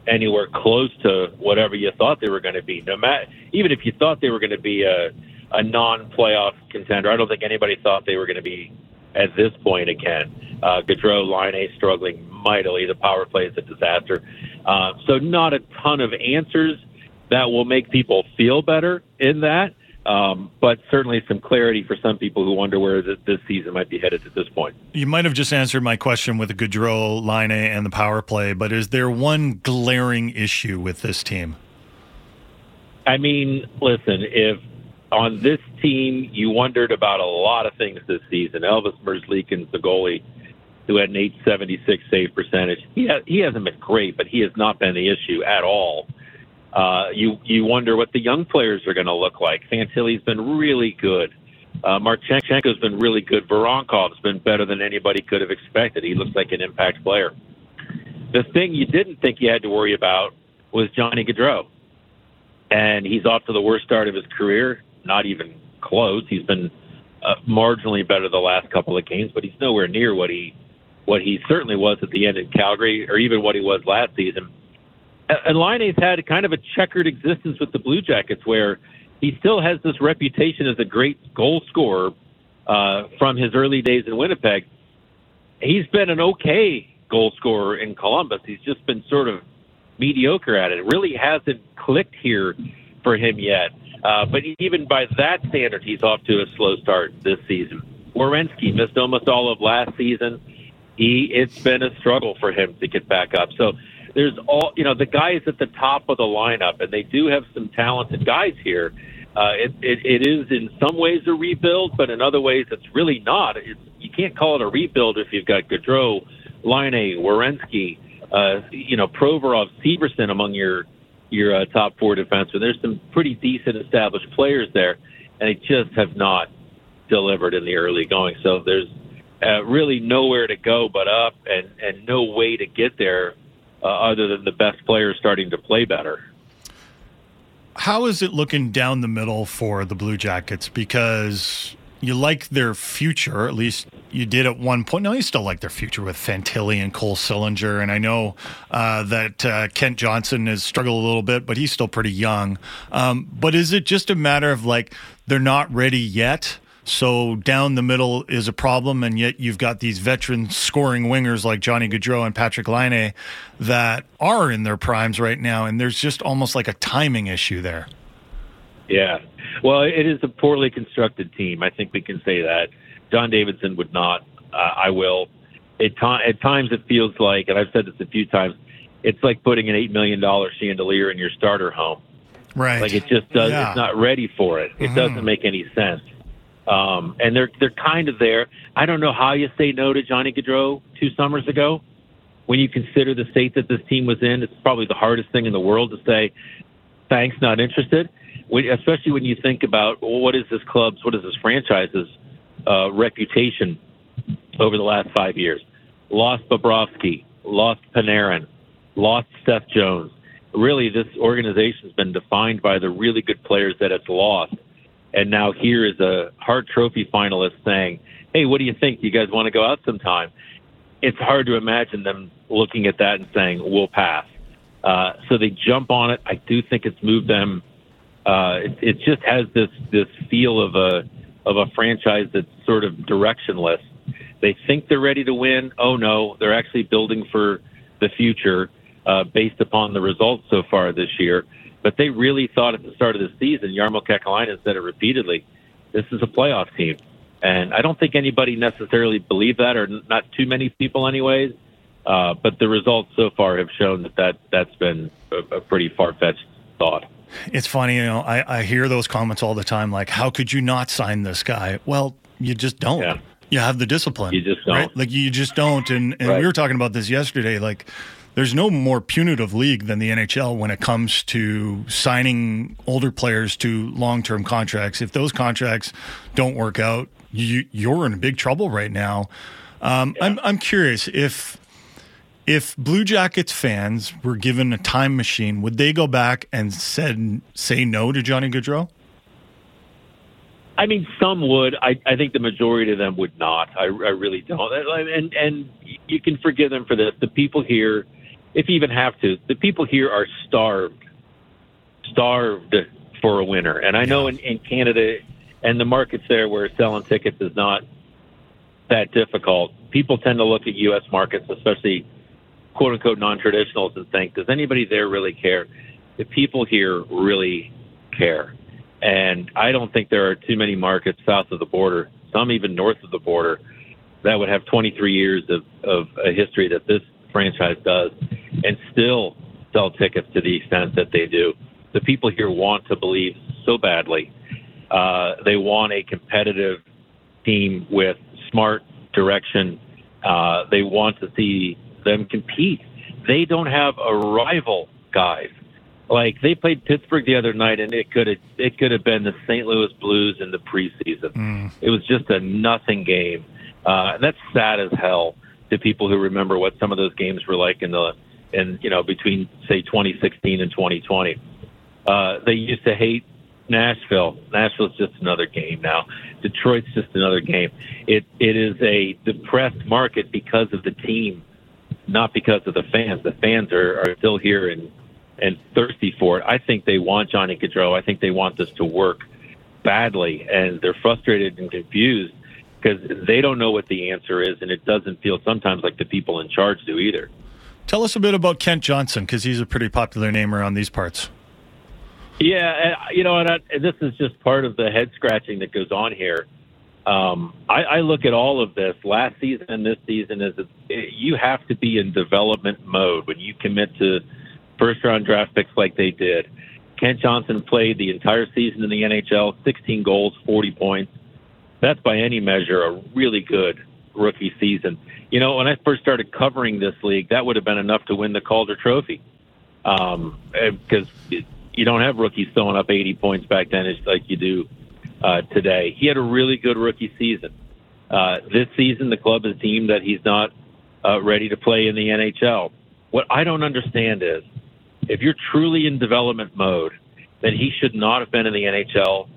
anywhere close to whatever you thought they were going to be. No matter, even if you thought they were going to be a a non-playoff contender, I don't think anybody thought they were going to be at this point again. Uh, Gaudreau, Laine struggling mightily. The power play is a disaster. Uh, so not a ton of answers that will make people feel better in that. Um, but certainly some clarity for some people who wonder where this, this season might be headed at this point. You might have just answered my question with the Gaudreau, Laine, and the power play, but is there one glaring issue with this team? I mean, listen, if on this team you wondered about a lot of things this season, Elvis Merzlikins, the goalie, who had an 876 save percentage, he, ha- he hasn't been great, but he has not been the issue at all. Uh, you you wonder what the young players are going to look like. Fantilli's been really good. Uh, Marchenko's been really good. Voronkov's been better than anybody could have expected. He looks like an impact player. The thing you didn't think you had to worry about was Johnny Gaudreau, and he's off to the worst start of his career. Not even close. He's been uh, marginally better the last couple of games, but he's nowhere near what he what he certainly was at the end in Calgary, or even what he was last season. And Laine's had kind of a checkered existence with the Blue Jackets, where he still has this reputation as a great goal scorer uh, from his early days in Winnipeg. He's been an okay goal scorer in Columbus. He's just been sort of mediocre at it. It really hasn't clicked here for him yet. Uh, but even by that standard, he's off to a slow start this season. Werenski missed almost all of last season. He it's been a struggle for him to get back up. So there's all you know the guys at the top of the lineup, and they do have some talented guys here. Uh, it, it, it is in some ways a rebuild, but in other ways it's really not. It's, you can't call it a rebuild if you've got Gaudreau, Laine, Werenski, uh, you know, Provorov, Severson among your your uh, top four defensemen. There's some pretty decent established players there, and they just have not delivered in the early going. So there's uh, really nowhere to go but up, and and no way to get there uh, other than the best players starting to play better. How is it looking down the middle for the Blue Jackets? Because you like their future, at least you did at one point. No, you still like their future with Fantilli and Cole Sillinger. And I know uh, that uh, Kent Johnson has struggled a little bit, but he's still pretty young. Um, but is it just a matter of like they're not ready yet? So down the middle is a problem, and yet you've got these veteran scoring wingers like Johnny Gaudreau and Patrik Laine that are in their primes right now, and there's just almost like a timing issue there. Yeah, well, it is a poorly constructed team. I think we can say that. John Davidson would not. Uh, I will. At, to- at times, it feels like, and I've said this a few times, it's like putting an eight million dollar chandelier in your starter home. Right. Like it just does. Yeah. It's not ready for it. It Mhm. doesn't make any sense. Um, and they're they're kind of there. I don't know how you say no to Johnny Gaudreau two summers ago. When you consider the state that this team was in, it's probably the hardest thing in the world to say, thanks, not interested. When, especially when you think about well, what is this club's, what is this franchise's uh, reputation over the last five years? Lost Bobrovsky, lost Panarin, lost Seth Jones. Really, this organization's been defined by the really good players that it's lost. And now here is a Hart Trophy finalist saying, "Hey, what do you think? You guys want to go out sometime?" It's hard to imagine them looking at that and saying, "We'll pass." Uh, so they jump on it. I do think it's moved them. Uh, it, it just has this this feel of a of a franchise that's sort of directionless. They think they're ready to win. Oh no, they're actually building for the future uh, based upon the results so far this year. But they really thought at the start of the season, Jarmo Kekalainen said it repeatedly, this is a playoff team. And I don't think anybody necessarily believed that, or not too many people, anyways. Uh, but the results so far have shown that, that that's been a, a pretty far fetched thought. It's funny, you know, I, I hear those comments all the time like, how could you not sign this guy? Well, you just don't. Yeah. You have the discipline. You just don't. Right? Like, you just don't. And, and Right. we were talking about this yesterday. Like, there's no more punitive league than the NHL when it comes to signing older players to long term contracts. If those contracts don't work out, you, you're in big trouble right now. Um, I'm, I'm curious if if Blue Jackets fans were given a time machine, would they go back and said say no to Johnny Gaudreau? I mean, some would. I, I think the majority of them would not. I, I really don't. And and you can forgive them for this. The people here, if you even have to, the people here are starved, starved for a winner. And I know in, in Canada and the markets there where selling tickets is not that difficult, people tend to look at U.S. markets, especially quote unquote non traditionals, and think, does anybody there really care? The people here really care. And I don't think there are too many markets south of the border, some even north of the border, that would have 23 years of, of a history that this franchise does and still sell tickets to the extent that they do. The people here want to believe so badly. Uh, they want a competitive team with smart direction. Uh, they want to see them compete. They don't have a rival, guys. Like they played Pittsburgh the other night, and it could have it could have been the St. Louis Blues in the preseason. It was just a nothing game, uh, and that's sad as hell to people who remember what some of those games were like in the in you know between say 2016 and 2020. Uh, they used to hate Nashville. Nashville's just another game now. Detroit's just another game. It it is a depressed market because of the team, not because of the fans. The fans are, are still here and and thirsty for it. I think they want Johnny Gaudreau. I think they want this to work badly, and they're frustrated and confused because they don't know what the answer is, and it doesn't feel sometimes like the people in charge do either. Tell us a bit about Kent Johnson because he's a pretty popular name around these parts. Yeah, you know, and, I, this is just part of the head scratching that goes on here. Um, I, I look at all of this last season and this season as a, you have to be in development mode when you commit to first round draft picks like they did. Kent Johnson played the entire season in the NHL, 16 goals, 40 points. That's by any measure a really good rookie season. You know, when I first started covering this league, that would have been enough to win the Calder Trophy um, because you don't have rookies throwing up 80 points back then it's like you do uh, today. He had a really good rookie season. Uh, this season, the club has deemed that he's not uh, ready to play in the NHL. What I don't understand is if you're truly in development mode, then he should not have been in the NHL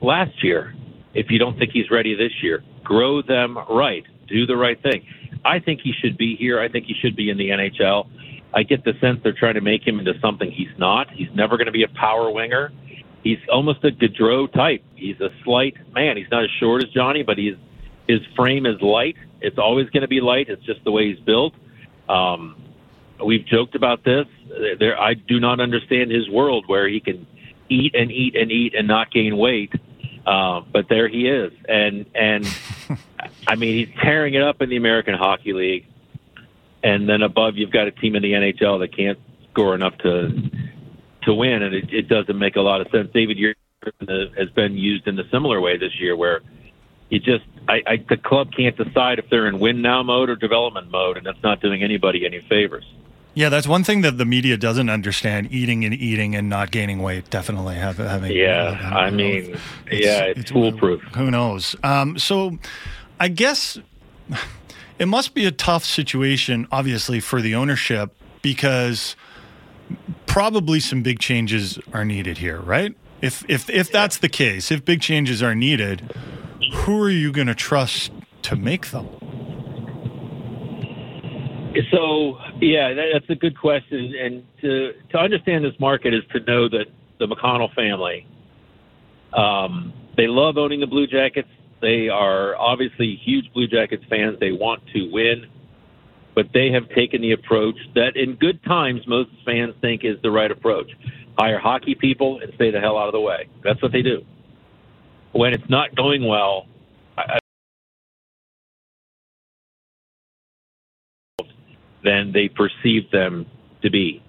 last year. If you don't think he's ready this year, grow them right, do the right thing. I think he should be here. I think he should be in the NHL. I get the sense they're trying to make him into something he's not. He's never going to be a power winger. He's almost a Gaudreau type. He's a slight man. He's not as short as Johnny, but he's his frame is light. It's always going to be light. It's just the way he's built. Um, we've joked about this. There, I do not understand his world where he can eat and eat and eat and not gain weight. Uh, but there he is, and and <laughs> I mean he's tearing it up in the American Hockey League, and then above you've got a team in the NHL that can't score enough to to win, and it, it doesn't make a lot of sense. David Yer has been used in a similar way this year, where you just I, I the club can't decide if they're in win now mode or development mode, and that's not doing anybody any favors. Yeah, that's one thing that the media doesn't understand: eating and eating and not gaining weight. Definitely have, having. Yeah, uh, I mean, yeah, it's, foolproof. Who knows? Um, so, I guess it must be a tough situation, obviously, for the ownership because probably some big changes are needed here, right? If if if that's the case, if big changes are needed, who are you going to trust to make them? So, yeah, that's a good question. And to to understand this market is to know that the McConnell family, um, they love owning the Blue Jackets. They are obviously huge Blue Jackets fans. They want to win, but they have taken the approach that, in good times, most fans think is the right approach. Hire hockey people and stay the hell out of the way. That's what they do. When it's not going well, than they perceive them to be.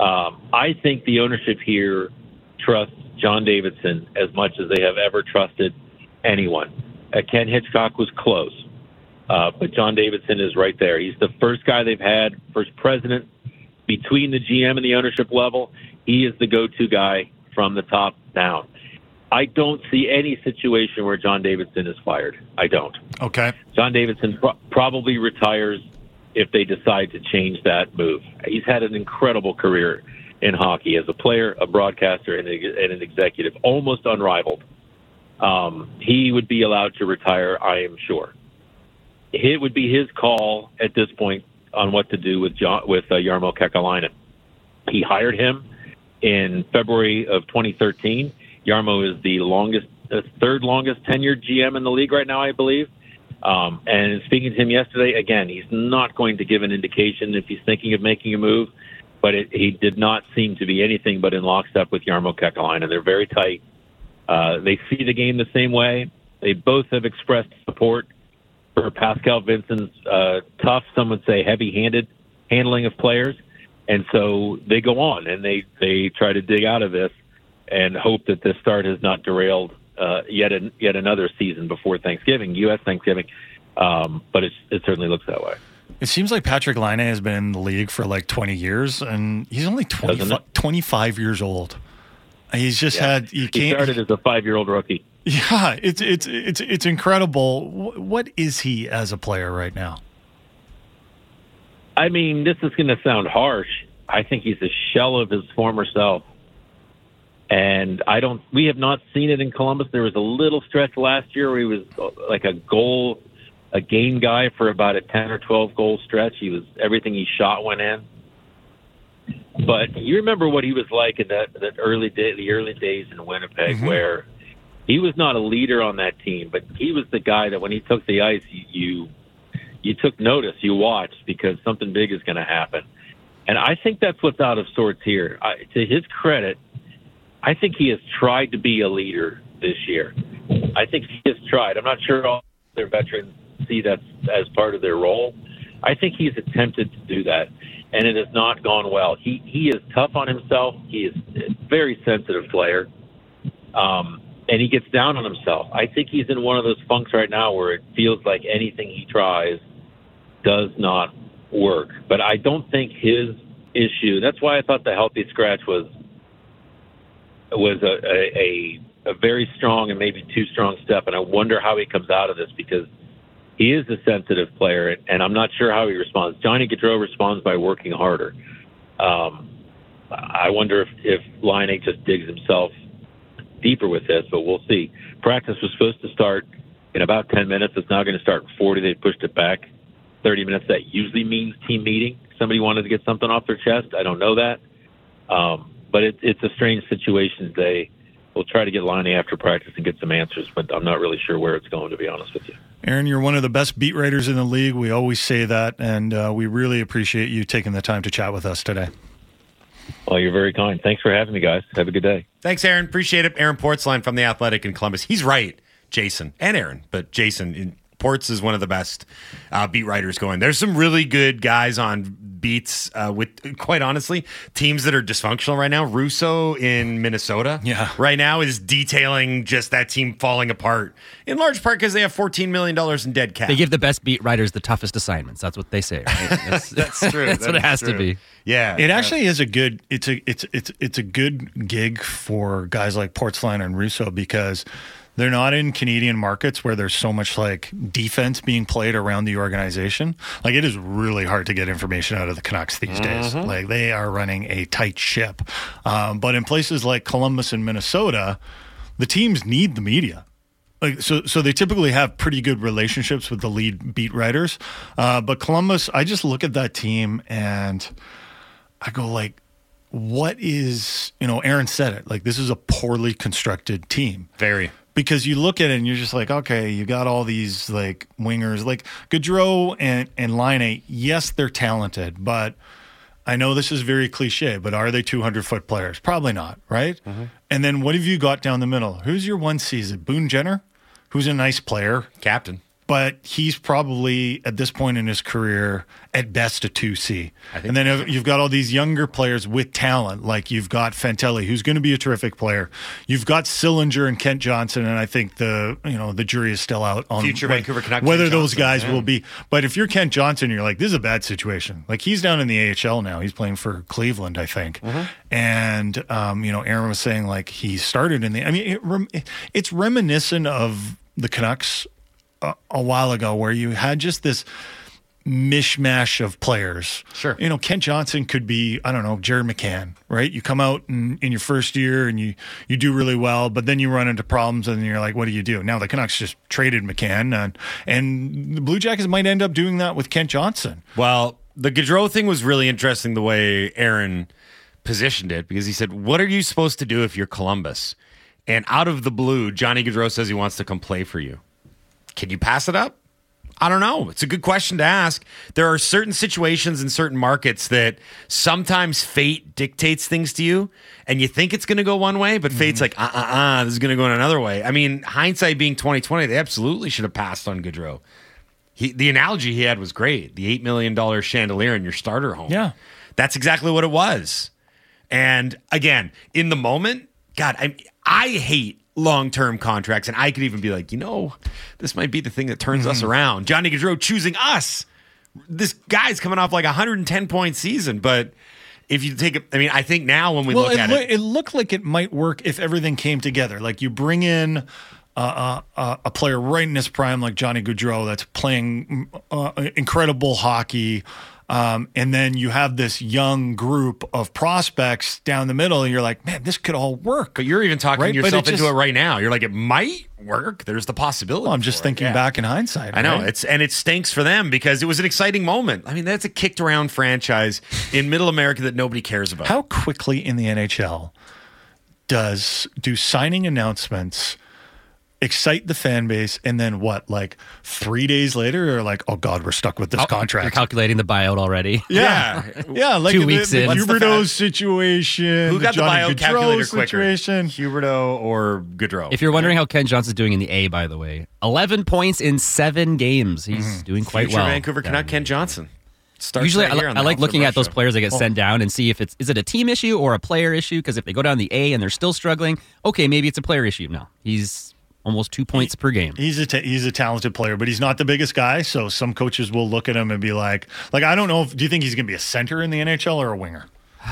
Um, I think the ownership here trusts John Davidson as much as they have ever trusted anyone. Uh, Ken Hitchcock was close, uh, but John Davidson is right there. He's the first guy they've had, first president between the GM and the ownership level. He is the go-to guy from the top down. I don't see any situation where John Davidson is fired. I don't. Okay. John Davidson pro- probably retires if they decide to change that move. He's had an incredible career in hockey as a player, a broadcaster, and, an executive, almost unrivaled. Um, he would be allowed to retire, I am sure. It would be his call at this point on what to do with John, with uh, Jarmo Kekalainen. He hired him in February of 2013. Jarmo is the longest, uh, third longest tenured GM in the league right now, I believe. Um, and speaking to him yesterday, again, he's not going to give an indication if he's thinking of making a move, but it, he did not seem to be anything but in lockstep with Jarmo Kekalainen. They're very tight. Uh, they see the game the same way. They both have expressed support for Pascal Vincent's uh, tough, some would say heavy-handed handling of players, and so they go on and they they try to dig out of this and hope that this start has not derailed uh, yet an, yet another season before Thanksgiving, U.S. Thanksgiving. Um, but it's, it certainly looks that way. It seems like Patrik Laine has been in the league for like 20 years, and he's only 20, 25 years old. He's just Yeah. had He can't. started as a five-year-old rookie. <laughs> Yeah, it's it's it's it's incredible. What is he as a player right now? I mean, this is going to sound harsh. I think he's a shell of his former self. And I don't, we have not seen it in Columbus. There was a little stretch last year where he was uh, like a goal, a game guy for about a 10 or 12 goal stretch. He was, everything he shot went in. But you remember what he was like in that, that early day, the early days in Winnipeg where he was not a leader on that team, but he was the guy that when he took the ice, you, you you took notice, you watched because something big is going to happen. And I think that's what's out of sorts here. I, to his credit, I think he has tried to be a leader this year. I think he has tried. I'm not sure all their veterans see that as part of their role. I think he's attempted to do that, and it has not gone well. He he is tough on himself. He is a very sensitive player, um, and he gets down on himself. I think he's in one of those funks right now where it feels like anything he tries does not work. But I don't think his issue. That's why I thought the healthy scratch was was a, a, a, a very strong and maybe too strong step. And I wonder how he comes out of this because he is a sensitive player, and I'm not sure how he responds. Johnny Gaudreau responds by working harder. Um, I wonder if if Laine just digs himself deeper with this, but we'll see. Practice was supposed to start in about 10 minutes. It's now going to start in 40. They pushed it back 30 minutes. That usually means team meeting. Somebody wanted to get something off their chest. I don't know that. Um, but it, it's a strange situation. today. We'll try to get Lonnie after practice and get some answers, but I'm not really sure where it's going, to be honest with you. Aaron, you're one of the best beat writers in the league. We always say that, and uh, we really appreciate you taking the time to chat with us today. Well, you're very kind. Thanks for having me, guys. Have a good day. Thanks, Aaron. Appreciate it. Aaron Portzline from The Athletic in Columbus. He's right, Jason and Aaron, but Jason in Ports is one of the best uh, beat writers going. There's some really good guys on beats uh, with, quite honestly, teams that are dysfunctional right now. Russo in Minnesota, Yeah. right now is detailing just that team falling apart in large part because they have 14 million dollars in dead cap. They give the best beat writers the toughest assignments. That's what they say. Right? <laughs> That's, That's true. <laughs> That's That what it has to be. Yeah, It actually is a good. It's a it's it's it's a good gig for guys like Portzline and Russo because they're not in Canadian markets where there's so much like defense being played around the organization. Like it is really hard to get information out of the Canucks these days. Like they are running a tight ship. Um, but in places like Columbus and Minnesota, the teams need the media. Like so, so they typically have pretty good relationships with the lead beat writers. Uh, but Columbus, I just look at that team and I go like, what is you know? Aaron said it like this is a poorly constructed team. very. Because you look at it and you're just like, okay, you got all these like wingers, like Gaudreau and and Laine. Yes, they're talented, but I know this is very cliche, but are they 200 foot players? Probably not, right? Mm-hmm. And then what have you got down the middle? Who's your one season? Boone Jenner, who's a nice player, Captain. But he's probably at this point in his career at best a 2C. And then you've got all these younger players with talent, like you've got Fantilli, who's going to be a terrific player. You've got Sillinger and Kent Johnson, and I think the you know the jury is still out on Future whe- Vancouver Canuck whether Kent those guys yeah. will be. But if you're Kent Johnson, you're like, this is a bad situation. Like he's down in the AHL now. He's playing for Cleveland, I think. Mm-hmm. And um, you know, Aaron was saying like he started in the. I mean, it, it's reminiscent of the Canucks a, a while ago where you had just this mishmash of players. Sure. You know, Kent Johnson could be, I don't know, Jared McCann, right? You come out in, in your first year and you, you do really well, but then you run into problems and you're like, what do you do? Now the Canucks just traded McCann and, and the Blue Jackets might end up doing that with Kent Johnson. Well, the Gaudreau thing was really interesting the way Aaron positioned it because he said, What are you supposed to do if you're Columbus? And out of the blue, Johnny Gaudreau says he wants to come play for you. Can you pass it up? I don't know. It's a good question to ask. There are certain situations in certain markets that sometimes fate dictates things to you, and you think it's going to go one way, but fate's like, uh, uh, uh, this is going to go in another way. I mean, hindsight being twenty twenty, they absolutely should have passed on Gaudreau. He, the analogy he had was great. The eight million dollar chandelier in your starter home. Yeah. that's exactly what it was. And again, in the moment, God, I I hate long term contracts, and I could even be like, you know, this might be the thing that turns us around. Johnny Gaudreau choosing us. This guy's coming off like a 110 point season, but if you take it, I mean, I think now when we Well, look it, at loo- it, it looked like it might work if everything came together. Like you bring in uh, uh, a player right in his prime, like Johnny Gaudreau, that's playing uh, incredible hockey. Um, and then you have this young group of prospects down the middle, and you're like, man, this could all work. but you're even talking Right, yourself it into just- it right now. You're like, it might work. There's the possibility. Well, I'm just thinking Yeah. back in hindsight. I know right? it's and it stinks for them because it was an exciting moment. I mean, that's a kicked around franchise in Middle America that nobody cares about. How quickly in the NHL does do signing announcements excite the fan base, and then what? Like three days later, they're like, "Oh God, we're stuck with this contract." You're contract." calculating the buyout already. yeah. <laughs> Yeah, like Two the, weeks the in. What's the Huberdeau situation. Who got the, Johnny buyout Gaudreau calculator quicker? situation. Huberdeau or Gaudreau? If you're wondering how Kent Johnson's doing in the A, by the way, 11 points in seven games. He's mm-hmm. doing quite Future well. Vancouver Canuck Kent Johnson. Starts Usually, right I, here I like looking at those players that get oh. sent down and see if it's is it a team issue or a player issue. Because if they go down the A and they're still struggling, okay, maybe it's a player issue. No, he's almost two points per game. He's a ta- he's a talented player, but he's not the biggest guy. So some coaches will look at him and be like, like I don't know. If, do you think he's going to be a center in the NHL or a winger? <sighs>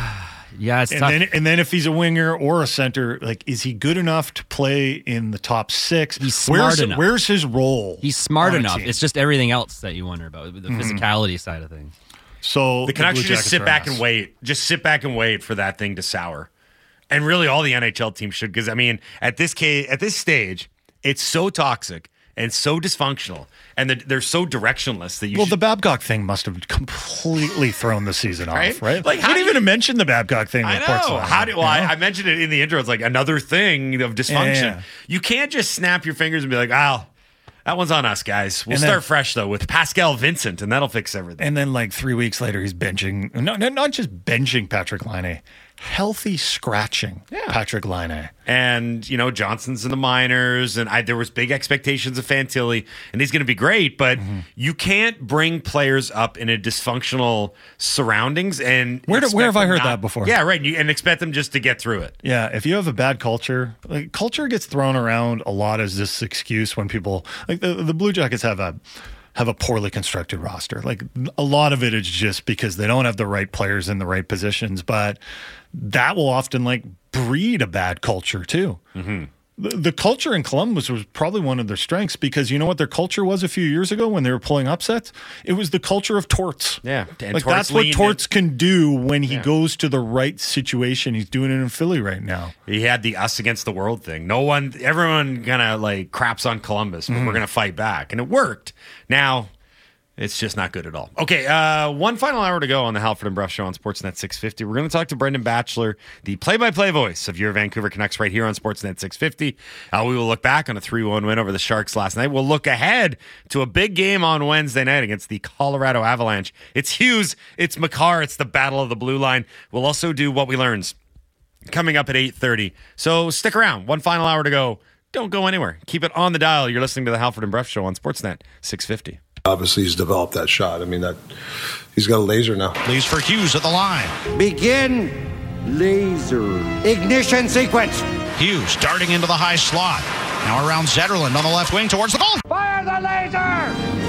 Yeah, it's And tough. then and then if he's a winger or a center, like is he good enough to play in the top six? He's smart where's, enough. Where's his role? he's smart enough. team? It's just everything else that you wonder about the mm-hmm. physicality side of things. so The Canucks Blue should just sit back ass. and wait. Just sit back and wait for that thing to sour. And really, all the NHL teams should, because I mean, at this case, at this stage, it's so toxic and so dysfunctional, and they're, they're so directionless that you. Well, should, the Babcock thing must have completely thrown the season <laughs> Right? off, right? Like, how do didn't you- even mention the Babcock thing. I Portsmouth, know. How do? Well, I, you? I mentioned it in the intro. It's like another thing of dysfunction. Yeah, yeah. You can't just snap your fingers and be like, "Oh, that one's on us, guys." We'll then- start fresh though with Pascal Vincent, and that'll fix everything. And then like three weeks later, he's benching. No, no not just benching Patrik Laine, healthy scratching Patrik Laine. and you know Johnson's in the minors, and I, there was big expectations of Fantilli, and he's going to be great. But Mm-hmm. you can't bring players up in a dysfunctional surroundings and Where do- where have I heard not- that before? Yeah, right. And, you, and expect them just to get through it. Yeah, if you have a bad culture, like culture gets thrown around a lot as this excuse when people like the, the Blue Jackets have a have a poorly constructed roster. Like a lot of it is just because they don't have the right players in the right positions, but that will often like breed a bad culture too. Mm-hmm. The, the culture in Columbus was probably one of their strengths because you know what their culture was a few years ago when they were pulling upsets? It was the culture of torts. Yeah, and like Torts that's what Torts in- can do when he Yeah. goes to the right situation. He's doing it in Philly right now. He had the us against the world thing. No one, everyone kind of like craps on Columbus, but Mm-hmm. we're going to fight back, and it worked. Now, It's just not good at all. Okay, uh, one final hour to go on the Halford and Brough Show on Sportsnet 650. We're going to talk to Brendan Batchelor, the play-by-play voice of your Vancouver Canucks, right here on Sportsnet 650. Uh, we will look back on a 3-1 win over the Sharks last night. We'll look ahead to a big game on Wednesday night against the Colorado Avalanche. It's Hughes, it's Makar, it's the battle of the blue line. We'll also do what we learned coming up at 8.30. So stick around. One final hour to go. Don't go anywhere. Keep it on the dial. You're listening to the Halford and Brough Show on Sportsnet 650. Obviously, he's developed that shot. I mean, that he's got a laser now. Leaves for Hughes at the line. Begin laser ignition sequence. Hughes darting into the high slot. Now around Zetterlund on the left wing towards the goal. Fire the laser!